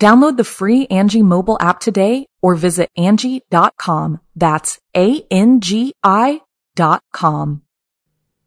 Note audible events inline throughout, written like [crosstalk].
Download the free Angi mobile app today or visit Angi.com. That's A-N-G-I dot com.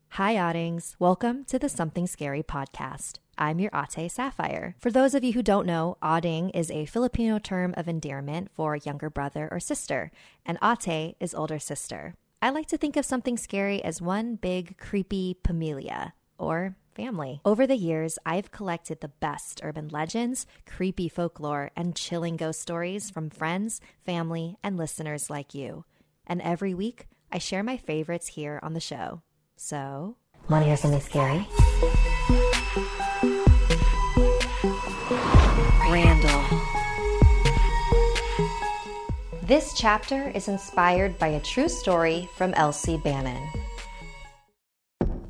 Hi, Adings. Welcome to the Something Scary podcast. I'm your Ate Sapphire. For those of you who don't know, Ading is a Filipino term of endearment for younger brother or sister, and Ate is older sister. I like to think of something scary as one big, creepy pamilya, or family. Over the years, I've collected the best urban legends, creepy folklore, and chilling ghost stories from friends, family, and listeners like you. And every week, I share my favorites here on the show. So, want to hear something scary? Randall. This chapter is inspired by a true story from Elsie Bannon.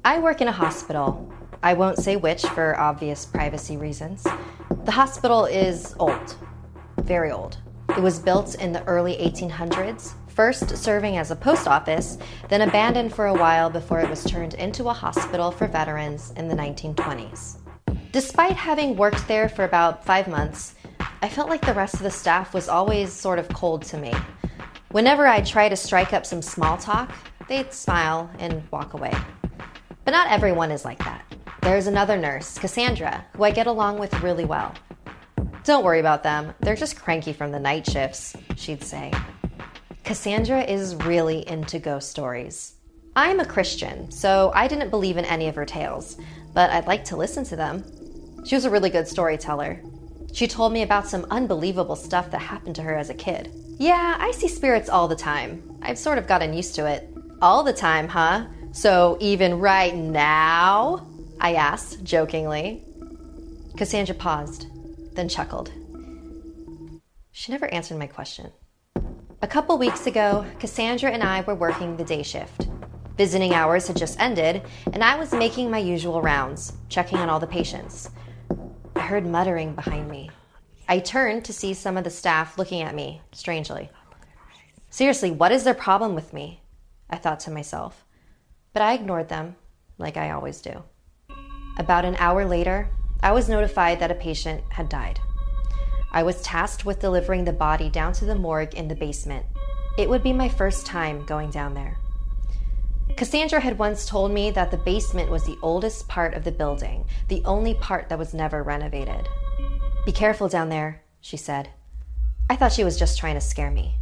I work in a hospital. I won't say which for obvious privacy reasons. The hospital is old, very old. It was built in the early 1800s, first serving as a post office, then abandoned for a while before it was turned into a hospital for veterans in the 1920s. Despite having worked there for about five months, I felt like the rest of the staff was always sort of cold to me. Whenever I'd try to strike up some small talk, they'd smile and walk away. But not everyone is like that. There's another nurse, Cassandra, who I get along with really well. Don't worry about them, they're just cranky from the night shifts, she'd say. Cassandra is really into ghost stories. I'm a Christian, so I didn't believe in any of her tales, but I'd like to listen to them. She was a really good storyteller. She told me about some unbelievable stuff that happened to her as a kid. Yeah, I see spirits all the time. I've sort of gotten used to it. All the time, huh? So even right now? I asked, jokingly. Cassandra paused, then chuckled. She never answered my question. A couple weeks ago, Cassandra and I were working the day shift. Visiting hours had just ended, and I was making my usual rounds, checking on all the patients. I heard muttering behind me. I turned to see some of the staff looking at me, strangely. Seriously, what is their problem with me? I thought to myself. But I ignored them, like I always do. About an hour later, I was notified that a patient had died. I was tasked with delivering the body down to the morgue in the basement. It would be my first time going down there. Cassandra had once told me that the basement was the oldest part of the building, the only part that was never renovated. Be careful down there, she said. I thought she was just trying to scare me.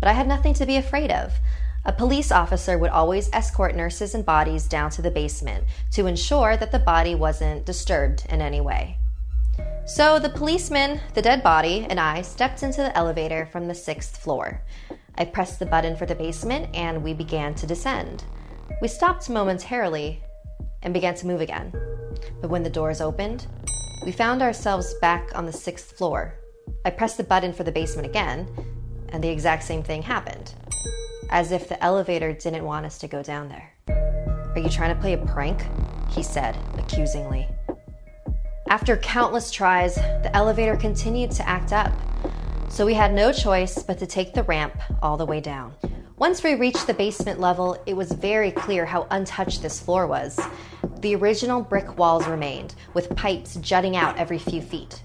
But I had nothing to be afraid of. A police officer would always escort nurses and bodies down to the basement to ensure that the body wasn't disturbed in any way. So the policeman, the dead body, and I stepped into the elevator from the sixth floor. I pressed the button for the basement and we began to descend. We stopped momentarily and began to move again. But when the doors opened, we found ourselves back on the sixth floor. I pressed the button for the basement again, and the exact same thing happened. As if the elevator didn't want us to go down there. Are you trying to play a prank? He said, accusingly. After countless tries, the elevator continued to act up. So we had no choice but to take the ramp all the way down. Once we reached the basement level, it was very clear how untouched this floor was. The original brick walls remained, with pipes jutting out every few feet.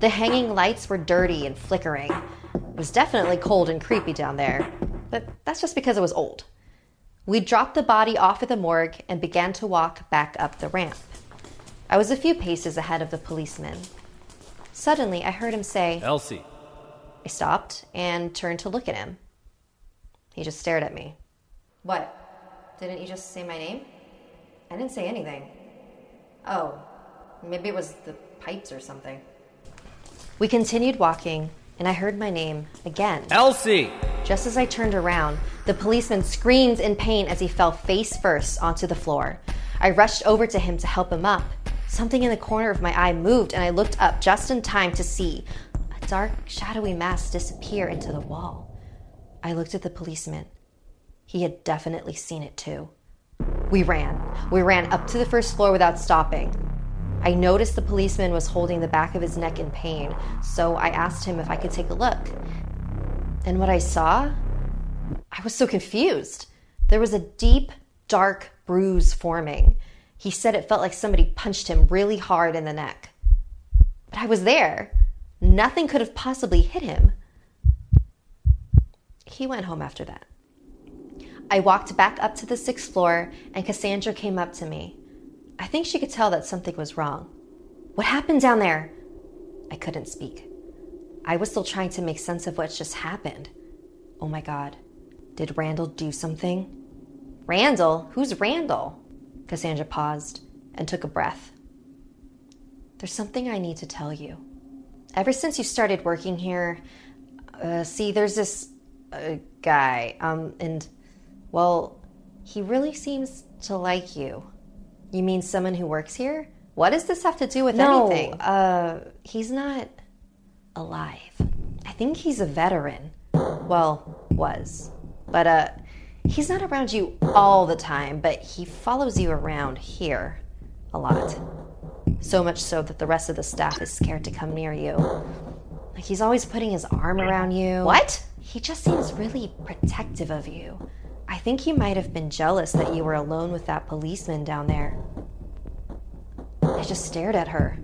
The hanging lights were dirty and flickering. It was definitely cold and creepy down there, but that's just because it was old. We dropped the body off at the morgue and began to walk back up the ramp. I was a few paces ahead of the policeman. Suddenly, I heard him say, Elsie. I stopped and turned to look at him. He just stared at me. What? Didn't you just say my name? I didn't say anything. Oh, maybe it was the pipes or something. We continued walking, and I heard my name again. Elsie! Just as I turned around, the policeman screamed in pain as he fell face first onto the floor. I rushed over to him to help him up. Something in the corner of my eye moved, and I looked up just in time to see a dark, shadowy mass disappear into the wall. I looked at the policeman. He had definitely seen it too. We ran. We ran up to the first floor without stopping. I noticed the policeman was holding the back of his neck in pain, so I asked him if I could take a look. And what I saw, I was so confused. There was a deep, dark bruise forming. He said it felt like somebody punched him really hard in the neck. But I was there. Nothing could have possibly hit him. He went home after that. I walked back up to the sixth floor, and Cassandra came up to me. I think she could tell that something was wrong. What happened down there? I couldn't speak. I was still trying to make sense of what just happened. Oh my God. Did Randall do something? Randall? Who's Randall? Cassandra paused and took a breath. There's something I need to tell you. Ever since you started working here, uh, see, there's this uh, guy, um, and, well, he really seems to like you. You mean someone who works here? What does this have to do with no, anything? Uh, he's not alive. I think he's a veteran. Well, was. But uh he's not around you all the time, but he follows you around here a lot. So much so that the rest of the staff is scared to come near you. Like he's always putting his arm around you. What? He just seems really protective of you. I think he might have been jealous that you were alone with that policeman down there. I just stared at her.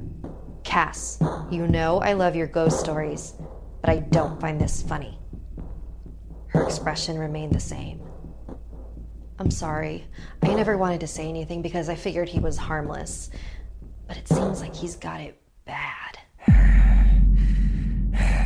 Cass, you know I love your ghost stories, but I don't find this funny. Her expression remained the same. I'm sorry. I never wanted to say anything because I figured he was harmless. But it seems like he's got it bad. [sighs] [sighs] [sighs]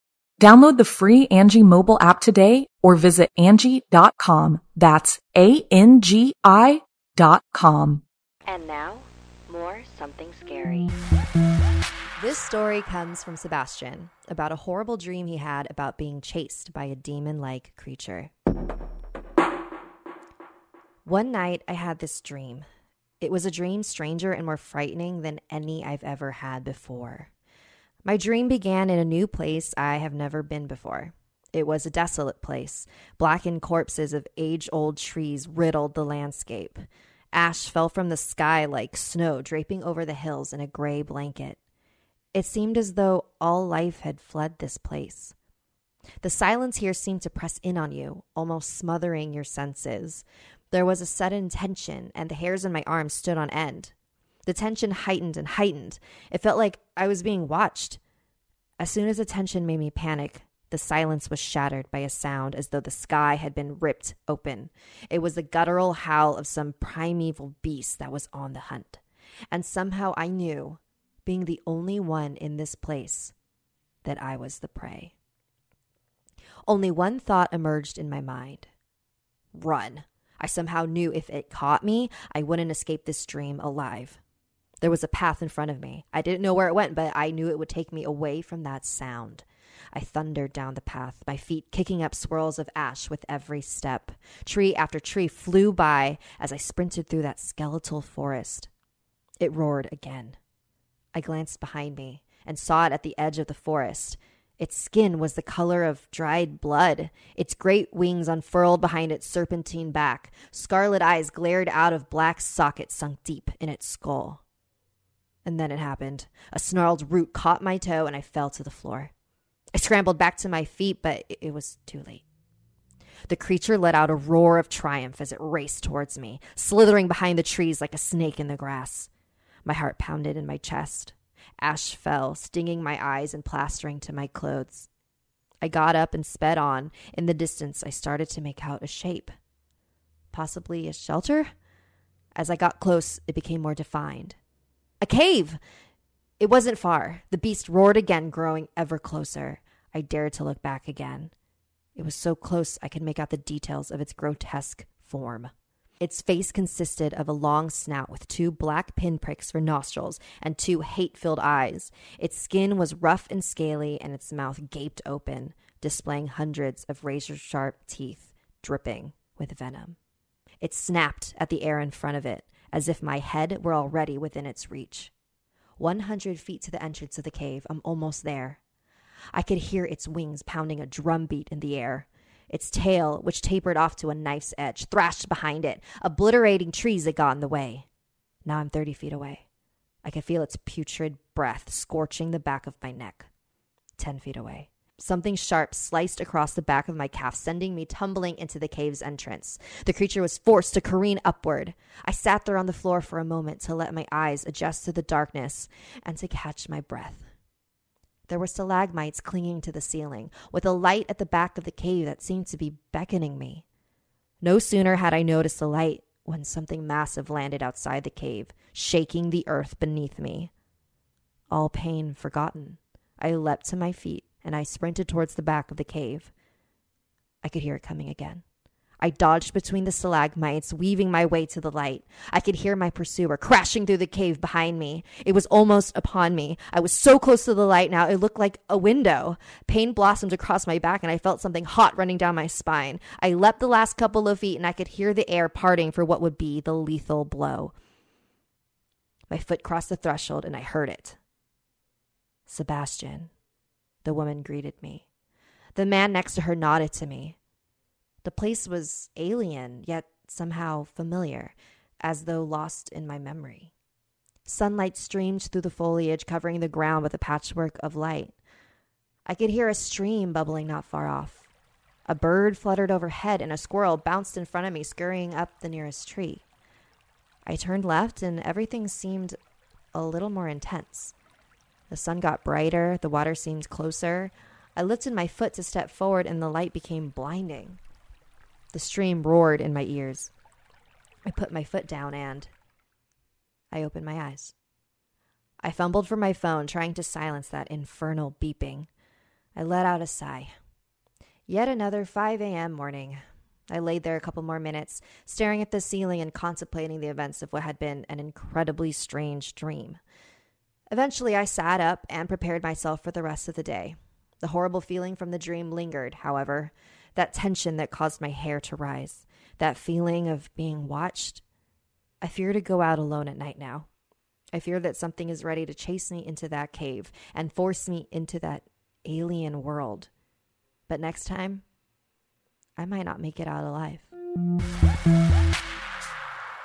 Download the free Angi mobile app today or visit Angi.com. That's A-N-G-I dot com. And now, more something scary. This story comes from Sebastian about a horrible dream he had about being chased by a demon like creature. One night, I had this dream. It was a dream stranger and more frightening than any I've ever had before. My dream began in a new place I have never been before. It was a desolate place. Blackened corpses of age old trees riddled the landscape. Ash fell from the sky like snow draping over the hills in a gray blanket. It seemed as though all life had fled this place. The silence here seemed to press in on you, almost smothering your senses. There was a sudden tension, and the hairs in my arms stood on end. The tension heightened and heightened. It felt like I was being watched. As soon as the tension made me panic, the silence was shattered by a sound as though the sky had been ripped open. It was the guttural howl of some primeval beast that was on the hunt. And somehow I knew, being the only one in this place, that I was the prey. Only one thought emerged in my mind run. I somehow knew if it caught me, I wouldn't escape this dream alive. There was a path in front of me. I didn't know where it went, but I knew it would take me away from that sound. I thundered down the path, my feet kicking up swirls of ash with every step. Tree after tree flew by as I sprinted through that skeletal forest. It roared again. I glanced behind me and saw it at the edge of the forest. Its skin was the color of dried blood. Its great wings unfurled behind its serpentine back. Scarlet eyes glared out of black sockets sunk deep in its skull. And then it happened. A snarled root caught my toe and I fell to the floor. I scrambled back to my feet, but it was too late. The creature let out a roar of triumph as it raced towards me, slithering behind the trees like a snake in the grass. My heart pounded in my chest. Ash fell, stinging my eyes and plastering to my clothes. I got up and sped on. In the distance, I started to make out a shape. Possibly a shelter? As I got close, it became more defined. A cave! It wasn't far. The beast roared again, growing ever closer. I dared to look back again. It was so close I could make out the details of its grotesque form. Its face consisted of a long snout with two black pinpricks for nostrils and two hate filled eyes. Its skin was rough and scaly, and its mouth gaped open, displaying hundreds of razor sharp teeth dripping with venom. It snapped at the air in front of it, as if my head were already within its reach. 100 feet to the entrance of the cave, I'm almost there. I could hear its wings pounding a drum beat in the air. Its tail, which tapered off to a knife's edge, thrashed behind it, obliterating trees that got in the way. Now I'm 30 feet away. I could feel its putrid breath scorching the back of my neck. 10 feet away. Something sharp sliced across the back of my calf, sending me tumbling into the cave's entrance. The creature was forced to careen upward. I sat there on the floor for a moment to let my eyes adjust to the darkness and to catch my breath. There were stalagmites clinging to the ceiling, with a light at the back of the cave that seemed to be beckoning me. No sooner had I noticed the light when something massive landed outside the cave, shaking the earth beneath me. All pain forgotten, I leapt to my feet and I sprinted towards the back of the cave. I could hear it coming again. I dodged between the stalagmites, weaving my way to the light. I could hear my pursuer crashing through the cave behind me. It was almost upon me. I was so close to the light now, it looked like a window. Pain blossomed across my back, and I felt something hot running down my spine. I leapt the last couple of feet, and I could hear the air parting for what would be the lethal blow. My foot crossed the threshold, and I heard it. Sebastian, the woman greeted me. The man next to her nodded to me. The place was alien, yet somehow familiar, as though lost in my memory. Sunlight streamed through the foliage, covering the ground with a patchwork of light. I could hear a stream bubbling not far off. A bird fluttered overhead, and a squirrel bounced in front of me, scurrying up the nearest tree. I turned left, and everything seemed a little more intense. The sun got brighter, the water seemed closer. I lifted my foot to step forward, and the light became blinding. The stream roared in my ears. I put my foot down and I opened my eyes. I fumbled for my phone, trying to silence that infernal beeping. I let out a sigh. Yet another 5 a.m. morning. I laid there a couple more minutes, staring at the ceiling and contemplating the events of what had been an incredibly strange dream. Eventually, I sat up and prepared myself for the rest of the day. The horrible feeling from the dream lingered, however that tension that caused my hair to rise, that feeling of being watched. I fear to go out alone at night now. I fear that something is ready to chase me into that cave and force me into that alien world. But next time, I might not make it out alive.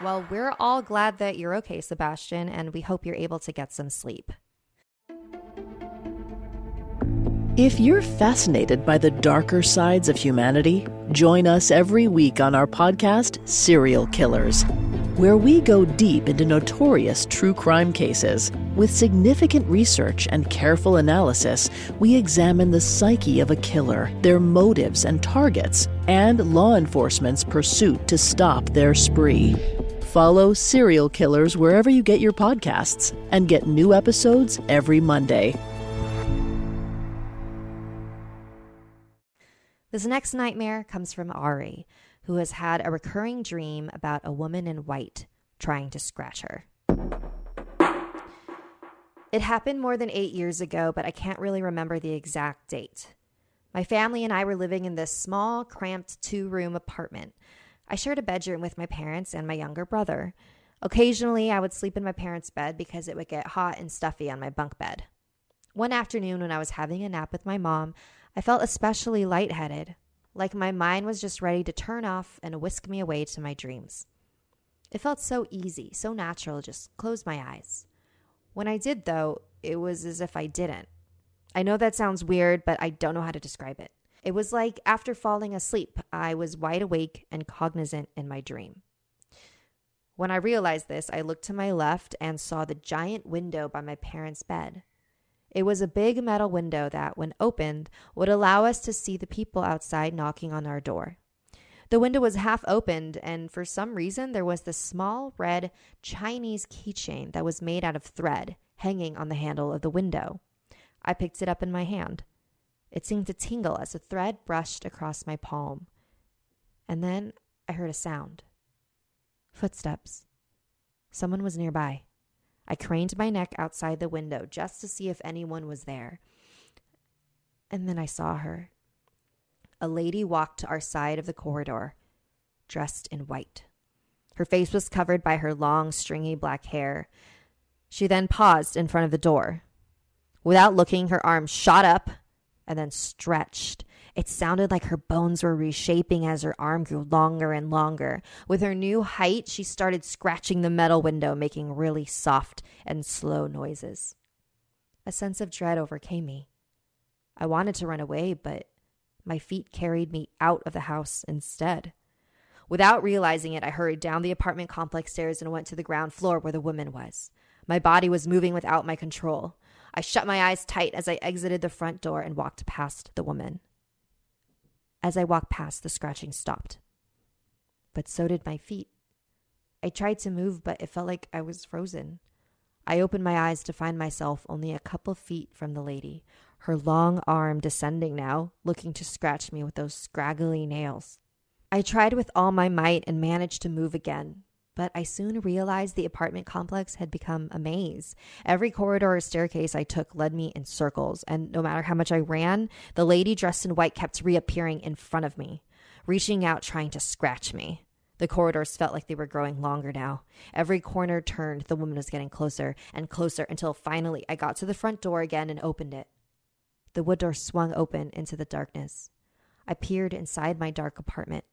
Well, we're all glad that you're okay, Sebastian, and we hope you're able to get some sleep. If you're fascinated by the darker sides of humanity, join us every week on our podcast, Serial Killers, where we go deep into notorious true crime cases. With significant research and careful analysis, we examine the psyche of a killer, their motives and targets, and law enforcement's pursuit to stop their spree. Follow Serial Killers wherever you get your podcasts and get new episodes every Monday. This next nightmare comes from Ari, who has had a recurring dream about a woman in white trying to scratch her. It happened more than eight years ago, but I can't really remember the exact date. My family and I were living in this small, cramped two room apartment. I shared a bedroom with my parents and my younger brother. Occasionally, I would sleep in my parents' bed because it would get hot and stuffy on my bunk bed. One afternoon, when I was having a nap with my mom, I felt especially lightheaded, like my mind was just ready to turn off and whisk me away to my dreams. It felt so easy, so natural, just close my eyes. When I did, though, it was as if I didn't. I know that sounds weird, but I don't know how to describe it. It was like after falling asleep, I was wide awake and cognizant in my dream. When I realized this, I looked to my left and saw the giant window by my parents' bed. It was a big metal window that, when opened, would allow us to see the people outside knocking on our door. The window was half opened, and for some reason, there was this small red Chinese keychain that was made out of thread hanging on the handle of the window. I picked it up in my hand. It seemed to tingle as the thread brushed across my palm. And then I heard a sound footsteps. Someone was nearby. I craned my neck outside the window just to see if anyone was there. And then I saw her. A lady walked to our side of the corridor, dressed in white. Her face was covered by her long, stringy black hair. She then paused in front of the door. Without looking, her arm shot up and then stretched. It sounded like her bones were reshaping as her arm grew longer and longer. With her new height, she started scratching the metal window, making really soft and slow noises. A sense of dread overcame me. I wanted to run away, but my feet carried me out of the house instead. Without realizing it, I hurried down the apartment complex stairs and went to the ground floor where the woman was. My body was moving without my control. I shut my eyes tight as I exited the front door and walked past the woman. As I walked past, the scratching stopped. But so did my feet. I tried to move, but it felt like I was frozen. I opened my eyes to find myself only a couple feet from the lady, her long arm descending now, looking to scratch me with those scraggly nails. I tried with all my might and managed to move again, but I soon realized the apartment complex had become a maze. Every corridor or staircase I took led me in circles, and no matter how much I ran, the lady dressed in white kept reappearing in front of me, reaching out, trying to scratch me. The corridors felt like they were growing longer now. Every corner turned, the woman was getting closer and closer until finally I got to the front door again and opened it. The wood door swung open into the darkness. I peered inside my dark apartment.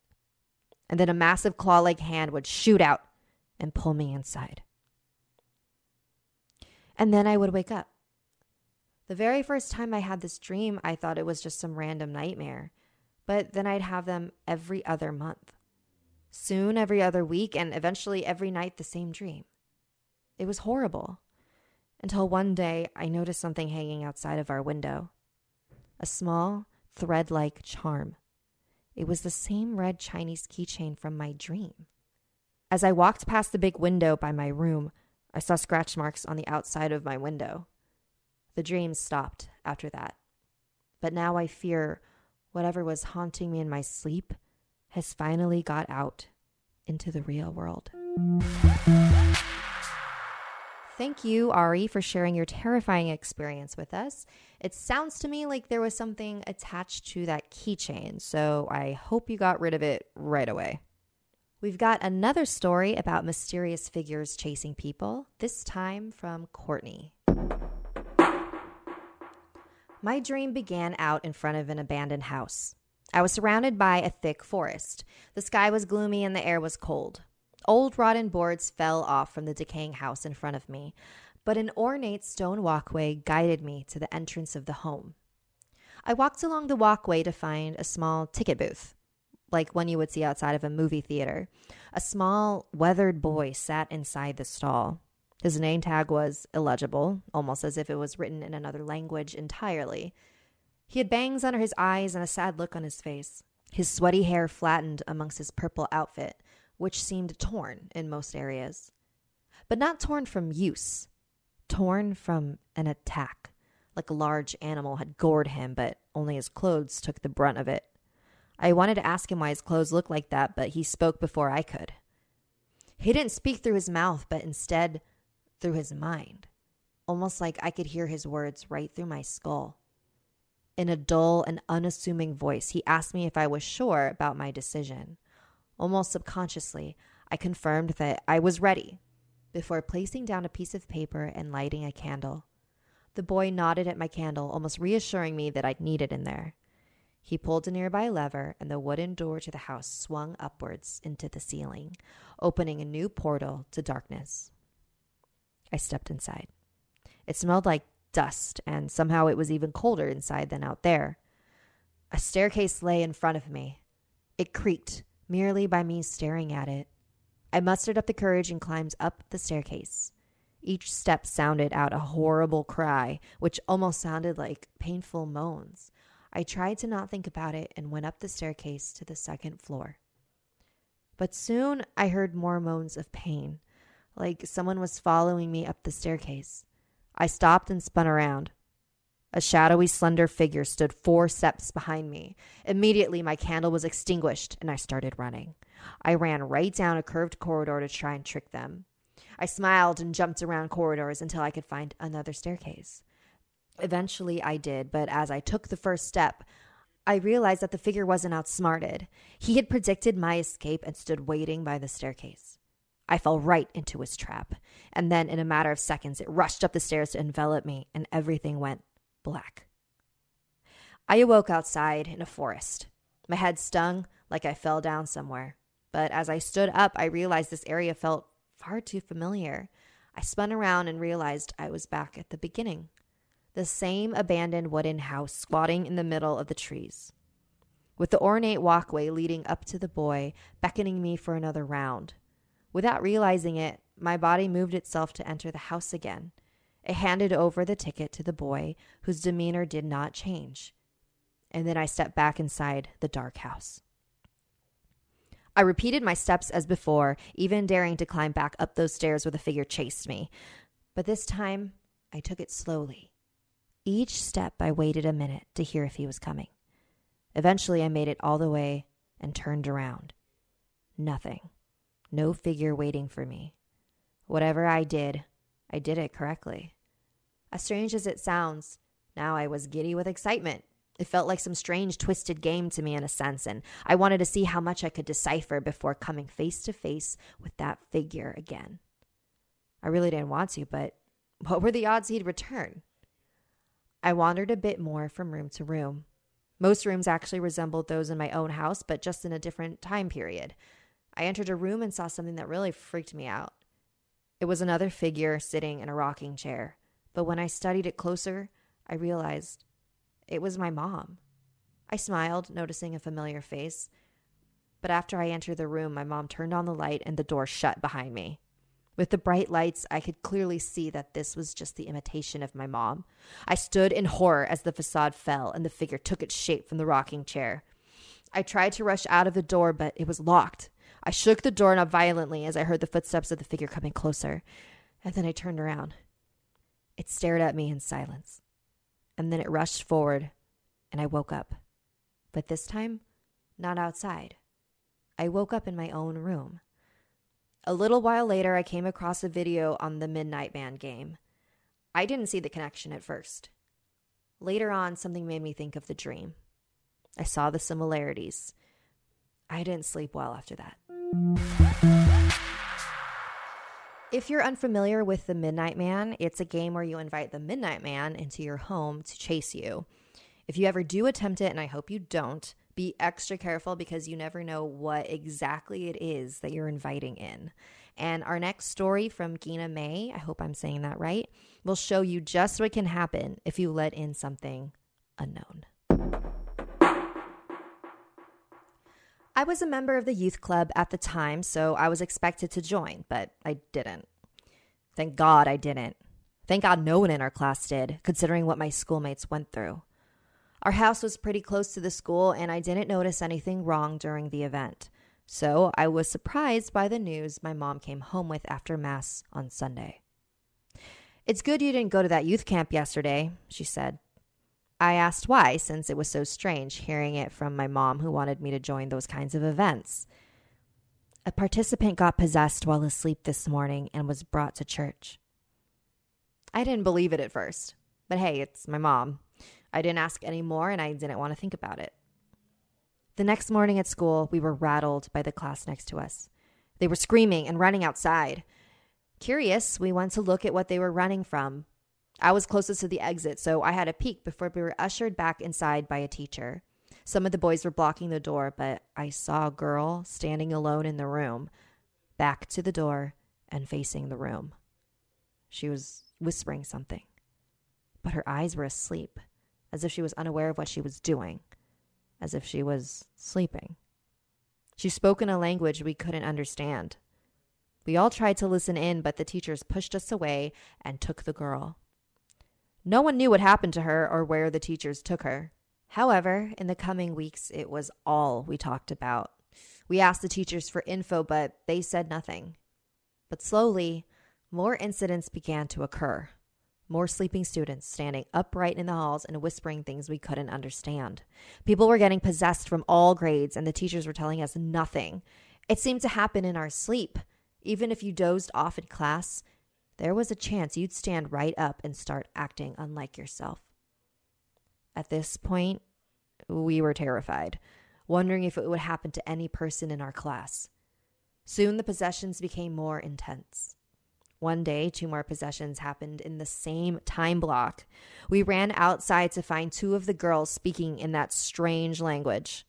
And then a massive claw like hand would shoot out and pull me inside. And then I would wake up. The very first time I had this dream, I thought it was just some random nightmare, but then I'd have them every other month. Soon, every other week, and eventually every night, the same dream. It was horrible. Until one day, I noticed something hanging outside of our window a small, thread like charm. It was the same red Chinese keychain from my dream. As I walked past the big window by my room, I saw scratch marks on the outside of my window. The dream stopped after that. But now I fear whatever was haunting me in my sleep has finally got out into the real world. Thank you, Ari, for sharing your terrifying experience with us. It sounds to me like there was something attached to that keychain, so I hope you got rid of it right away. We've got another story about mysterious figures chasing people, this time from Courtney. My dream began out in front of an abandoned house. I was surrounded by a thick forest. The sky was gloomy and the air was cold. Old rotten boards fell off from the decaying house in front of me, but an ornate stone walkway guided me to the entrance of the home. I walked along the walkway to find a small ticket booth like one you would see outside of a movie theater. A small, weathered boy sat inside the stall. His name tag was illegible, almost as if it was written in another language entirely. He had bangs under his eyes and a sad look on his face. His sweaty hair flattened amongst his purple outfit, which seemed torn in most areas. But not torn from use, torn from an attack, like a large animal had gored him, but only his clothes took the brunt of it. I wanted to ask him why his clothes looked like that, but he spoke before I could. He didn't speak through his mouth, but instead through his mind, almost like I could hear his words right through my skull. In a dull and unassuming voice, he asked me if I was sure about my decision. Almost subconsciously, I confirmed that I was ready. before placing down a piece of paper and lighting a candle. The boy nodded at my candle, almost reassuring me that I'd need it in there. He pulled a nearby lever, and the wooden door to the house swung upwards into the ceiling, opening a new portal to darkness. I stepped inside. It smelled like dust, and somehow it was even colder inside than out there. A staircase lay in front of me. It creaked merely by me staring at it. I mustered up the courage and climbed up the staircase. Each step sounded out a horrible cry, which almost sounded like painful moans. I tried to not think about it and went up the staircase to the second floor. But soon I heard more moans of pain, like someone was following me up the staircase. I stopped and spun around. A shadowy, slender figure stood four steps behind me. Immediately, my candle was extinguished and I started running. I ran right down a curved corridor to try and trick them. I smiled and jumped around corridors until I could find another staircase. Eventually, I did, but as I took the first step, I realized that the figure wasn't outsmarted. He had predicted my escape and stood waiting by the staircase. I fell right into his trap, and then in a matter of seconds, it rushed up the stairs to envelop me, and everything went black. I awoke outside in a forest. My head stung like I fell down somewhere, but as I stood up, I realized this area felt far too familiar. I spun around and realized I was back at the beginning the same abandoned wooden house squatting in the middle of the trees, with the ornate walkway leading up to the boy beckoning me for another round. Without realizing it, my body moved itself to enter the house again. It handed over the ticket to the boy, whose demeanor did not change. And then I stepped back inside the dark house. I repeated my steps as before, even daring to climb back up those stairs where the figure chased me. But this time, I took it slowly each step, I waited a minute to hear if he was coming. Eventually, I made it all the way and turned around. Nothing. No figure waiting for me. Whatever I did, I did it correctly. As strange as it sounds, now I was giddy with excitement. It felt like some strange, twisted game to me in a sense, and I wanted to see how much I could decipher before coming face to face with that figure again. I really didn't want to, but what were the odds he'd return? I wandered a bit more from room to room. Most rooms actually resembled those in my own house, but just in a different time period. I entered a room and saw something that really freaked me out. It was another figure sitting in a rocking chair, but when I studied it closer, I realized it was my mom. I smiled, noticing a familiar face. But after I entered the room, my mom turned on the light and the door shut behind me. With the bright lights, I could clearly see that this was just the imitation of my mom. I stood in horror as the facade fell and the figure took its shape from the rocking chair. I tried to rush out of the door, but it was locked. I shook the doorknob violently as I heard the footsteps of the figure coming closer, and then I turned around. It stared at me in silence, and then it rushed forward, and I woke up. But this time, not outside. I woke up in my own room. A little while later, I came across a video on the Midnight Man game. I didn't see the connection at first. Later on, something made me think of the dream. I saw the similarities. I didn't sleep well after that. If you're unfamiliar with the Midnight Man, it's a game where you invite the Midnight Man into your home to chase you. If you ever do attempt it, and I hope you don't, be extra careful because you never know what exactly it is that you're inviting in. And our next story from Gina May, I hope I'm saying that right, will show you just what can happen if you let in something unknown. I was a member of the youth club at the time, so I was expected to join, but I didn't. Thank God I didn't. Thank God no one in our class did, considering what my schoolmates went through. Our house was pretty close to the school, and I didn't notice anything wrong during the event. So I was surprised by the news my mom came home with after Mass on Sunday. It's good you didn't go to that youth camp yesterday, she said. I asked why, since it was so strange hearing it from my mom who wanted me to join those kinds of events. A participant got possessed while asleep this morning and was brought to church. I didn't believe it at first, but hey, it's my mom. I didn't ask any more and I didn't want to think about it. The next morning at school, we were rattled by the class next to us. They were screaming and running outside. Curious, we went to look at what they were running from. I was closest to the exit, so I had a peek before we were ushered back inside by a teacher. Some of the boys were blocking the door, but I saw a girl standing alone in the room, back to the door and facing the room. She was whispering something, but her eyes were asleep, as if she was unaware of what she was doing, as if she was sleeping. She spoke in a language we couldn't understand. We all tried to listen in, but the teachers pushed us away and took the girl. No one knew what happened to her or where the teachers took her. However, in the coming weeks, it was all we talked about. We asked the teachers for info, but they said nothing. But slowly, more incidents began to occur. More sleeping students standing upright in the halls and whispering things we couldn't understand. People were getting possessed from all grades, and the teachers were telling us nothing. It seemed to happen in our sleep. Even if you dozed off in class, there was a chance you'd stand right up and start acting unlike yourself. At this point, we were terrified, wondering if it would happen to any person in our class. Soon the possessions became more intense. One day, two more possessions happened in the same time block. We ran outside to find two of the girls speaking in that strange language.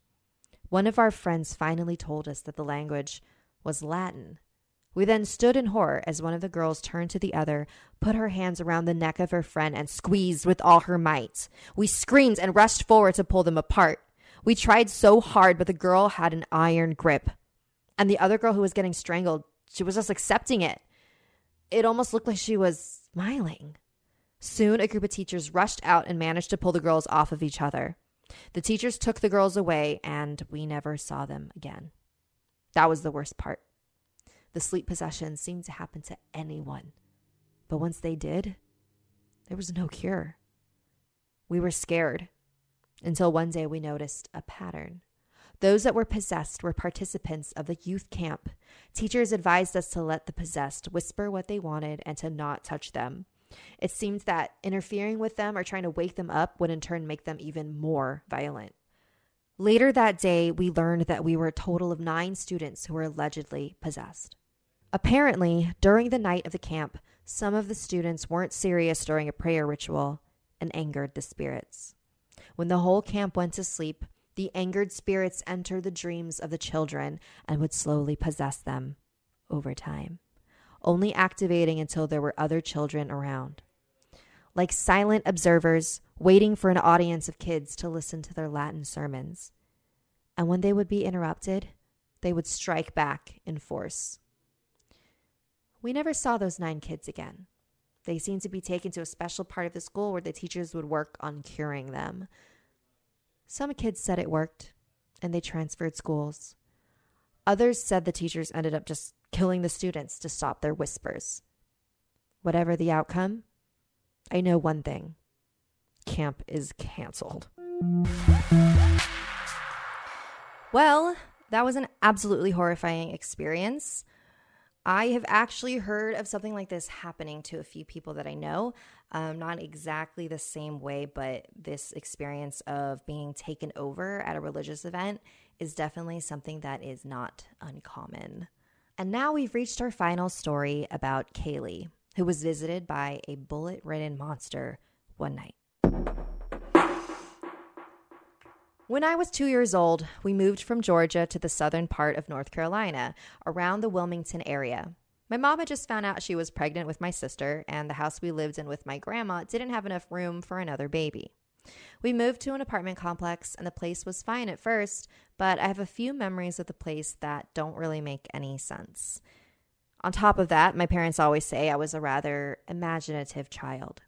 One of our friends finally told us that the language was Latin. We then stood in horror as one of the girls turned to the other, put her hands around the neck of her friend, and squeezed with all her might. We screamed and rushed forward to pull them apart. We tried so hard, but the girl had an iron grip. And the other girl who was getting strangled, she was just accepting it. It almost looked like she was smiling. Soon, a group of teachers rushed out and managed to pull the girls off of each other. The teachers took the girls away, and we never saw them again. That was the worst part. The sleep possession seemed to happen to anyone. But once they did, there was no cure. We were scared until one day we noticed a pattern. Those that were possessed were participants of the youth camp. Teachers advised us to let the possessed whisper what they wanted and to not touch them. It seemed that interfering with them or trying to wake them up would in turn make them even more violent. Later that day, we learned that we were a total of nine students who were allegedly possessed. Apparently, during the night of the camp, some of the students weren't serious during a prayer ritual and angered the spirits. When the whole camp went to sleep, the angered spirits entered the dreams of the children and would slowly possess them over time, only activating until there were other children around. Like silent observers waiting for an audience of kids to listen to their Latin sermons. And when they would be interrupted, they would strike back in force. We never saw those nine kids again. They seemed to be taken to a special part of the school where the teachers would work on curing them. Some kids said it worked and they transferred schools. Others said the teachers ended up just killing the students to stop their whispers. Whatever the outcome, I know one thing camp is canceled. Well, that was an absolutely horrifying experience. I have actually heard of something like this happening to a few people that I know. Um, not exactly the same way, but this experience of being taken over at a religious event is definitely something that is not uncommon. And now we've reached our final story about Kaylee, who was visited by a bullet ridden monster one night. When I was two years old, we moved from Georgia to the southern part of North Carolina, around the Wilmington area. My mom had just found out she was pregnant with my sister, and the house we lived in with my grandma didn't have enough room for another baby. We moved to an apartment complex, and the place was fine at first, but I have a few memories of the place that don't really make any sense. On top of that, my parents always say I was a rather imaginative child.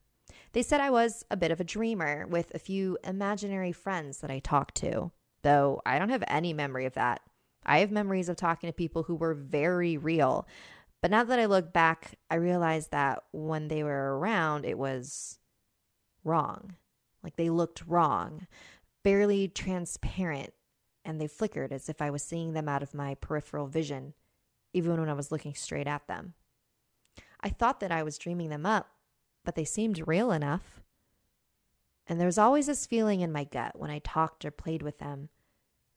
They said I was a bit of a dreamer with a few imaginary friends that I talked to, though I don't have any memory of that. I have memories of talking to people who were very real. But now that I look back, I realize that when they were around, it was wrong. Like they looked wrong, barely transparent, and they flickered as if I was seeing them out of my peripheral vision, even when I was looking straight at them. I thought that I was dreaming them up, but they seemed real enough. And there was always this feeling in my gut when I talked or played with them,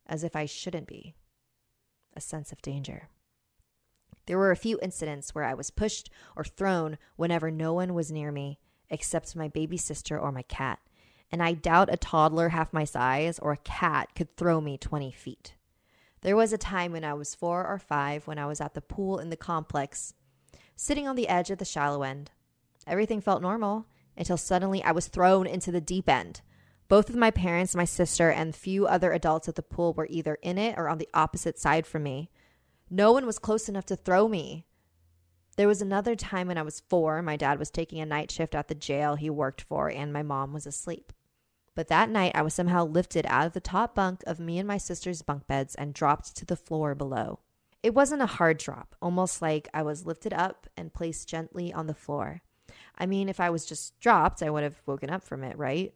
as if I shouldn't be a sense of danger. There were a few incidents where I was pushed or thrown whenever no one was near me, except my baby sister or my cat. And I doubt a toddler half my size or a cat could throw me 20 feet. There was a time when I was four or five when I was at the pool in the complex, sitting on the edge of the shallow end. Everything felt normal until suddenly I was thrown into the deep end. Both of my parents, my sister, and few other adults at the pool were either in it or on the opposite side from me. No one was close enough to throw me. There was another time when I was four. My dad was taking a night shift at the jail he worked for, and my mom was asleep. But that night, I was somehow lifted out of the top bunk of me and my sister's bunk beds and dropped to the floor below. It wasn't a hard drop, almost like I was lifted up and placed gently on the floor. I mean, if I was just dropped, I would have woken up from it, right?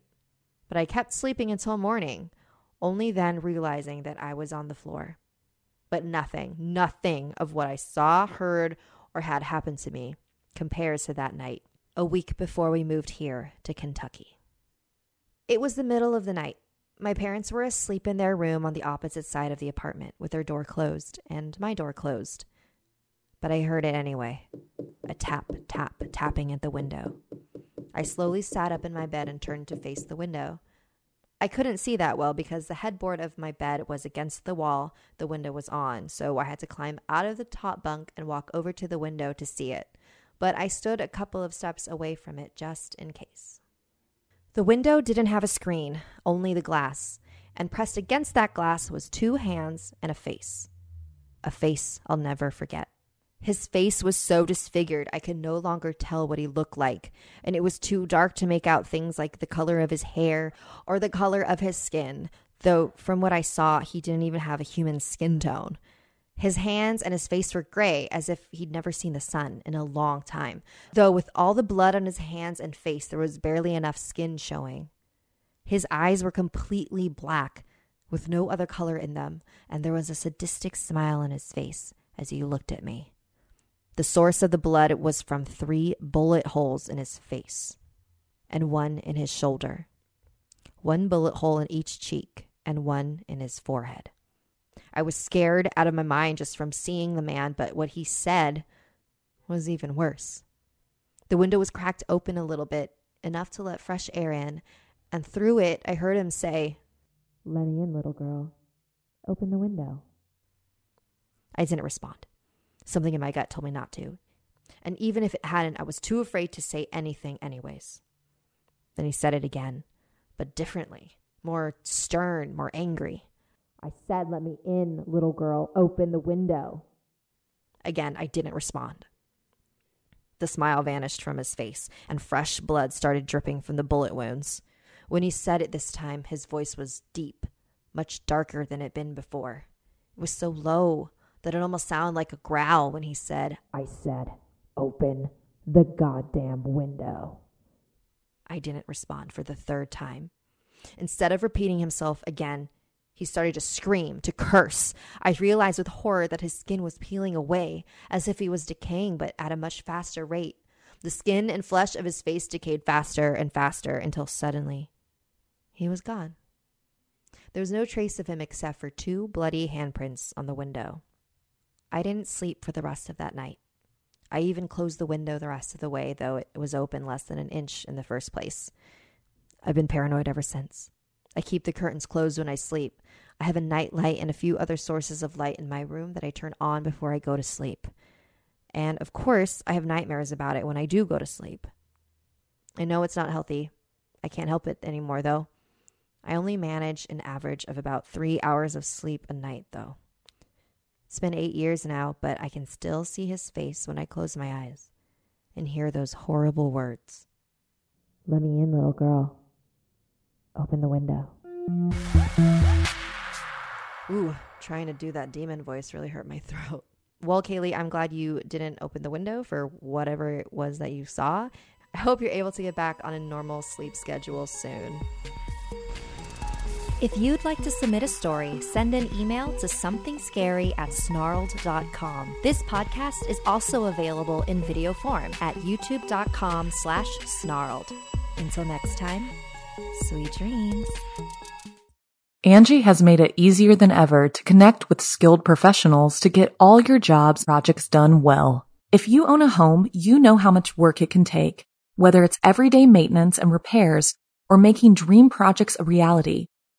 But I kept sleeping until morning, only then realizing that I was on the floor. But nothing, nothing of what I saw, heard, or had happened to me compares to that night, a week before we moved here to Kentucky. It was the middle of the night. My parents were asleep in their room on the opposite side of the apartment with their door closed and my door closed. But I heard it anyway a tap, tap, tapping at the window. I slowly sat up in my bed and turned to face the window. I couldn't see that well because the headboard of my bed was against the wall the window was on, so I had to climb out of the top bunk and walk over to the window to see it. But I stood a couple of steps away from it just in case. The window didn't have a screen, only the glass, and pressed against that glass was two hands and a face. A face I'll never forget. His face was so disfigured I could no longer tell what he looked like, and it was too dark to make out things like the color of his hair or the color of his skin, though from what I saw, he didn't even have a human skin tone. His hands and his face were gray, as if he'd never seen the sun in a long time, though with all the blood on his hands and face, there was barely enough skin showing. His eyes were completely black, with no other color in them, and there was a sadistic smile on his face as he looked at me. The source of the blood was from three bullet holes in his face and one in his shoulder, one bullet hole in each cheek, and one in his forehead. I was scared out of my mind just from seeing the man, but what he said was even worse. The window was cracked open a little bit, enough to let fresh air in, and through it I heard him say, Let me in, little girl. Open the window. I didn't respond. Something in my gut told me not to. And even if it hadn't, I was too afraid to say anything, anyways. Then he said it again, but differently, more stern, more angry. I said, Let me in, little girl. Open the window. Again, I didn't respond. The smile vanished from his face, and fresh blood started dripping from the bullet wounds. When he said it this time, his voice was deep, much darker than it had been before. It was so low that it almost sounded like a growl when he said, I said, open the goddamn window. I didn't respond for the third time. Instead of repeating himself again, he started to scream, to curse. I realized with horror that his skin was peeling away, as if he was decaying, but at a much faster rate. The skin and flesh of his face decayed faster and faster until suddenly he was gone. There was no trace of him except for two bloody handprints on the window. I didn't sleep for the rest of that night. I even closed the window the rest of the way, though it was open less than an inch in the first place. I've been paranoid ever since. I keep the curtains closed when I sleep. I have a night light and a few other sources of light in my room that I turn on before I go to sleep. And of course, I have nightmares about it when I do go to sleep. I know it's not healthy. I can't help it anymore, though. I only manage an average of about three hours of sleep a night, though. It's been eight years now, but I can still see his face when I close my eyes and hear those horrible words. Let me in, little girl. Open the window. Ooh, trying to do that demon voice really hurt my [laughs] throat. Well, Kaylee, I'm glad you didn't open the window for whatever it was that you saw. I hope you're able to get back on a normal sleep schedule soon. If you'd like to submit a story, send an email to somethingscary at snarled.com. This podcast is also available in video form at youtube.com slash snarled. Until next time, Sweet dreams. Angi has made it easier than ever to connect with skilled professionals to get all your jobs projects done well. If you own a home, you know how much work it can take, whether it's everyday maintenance and repairs or making dream projects a reality.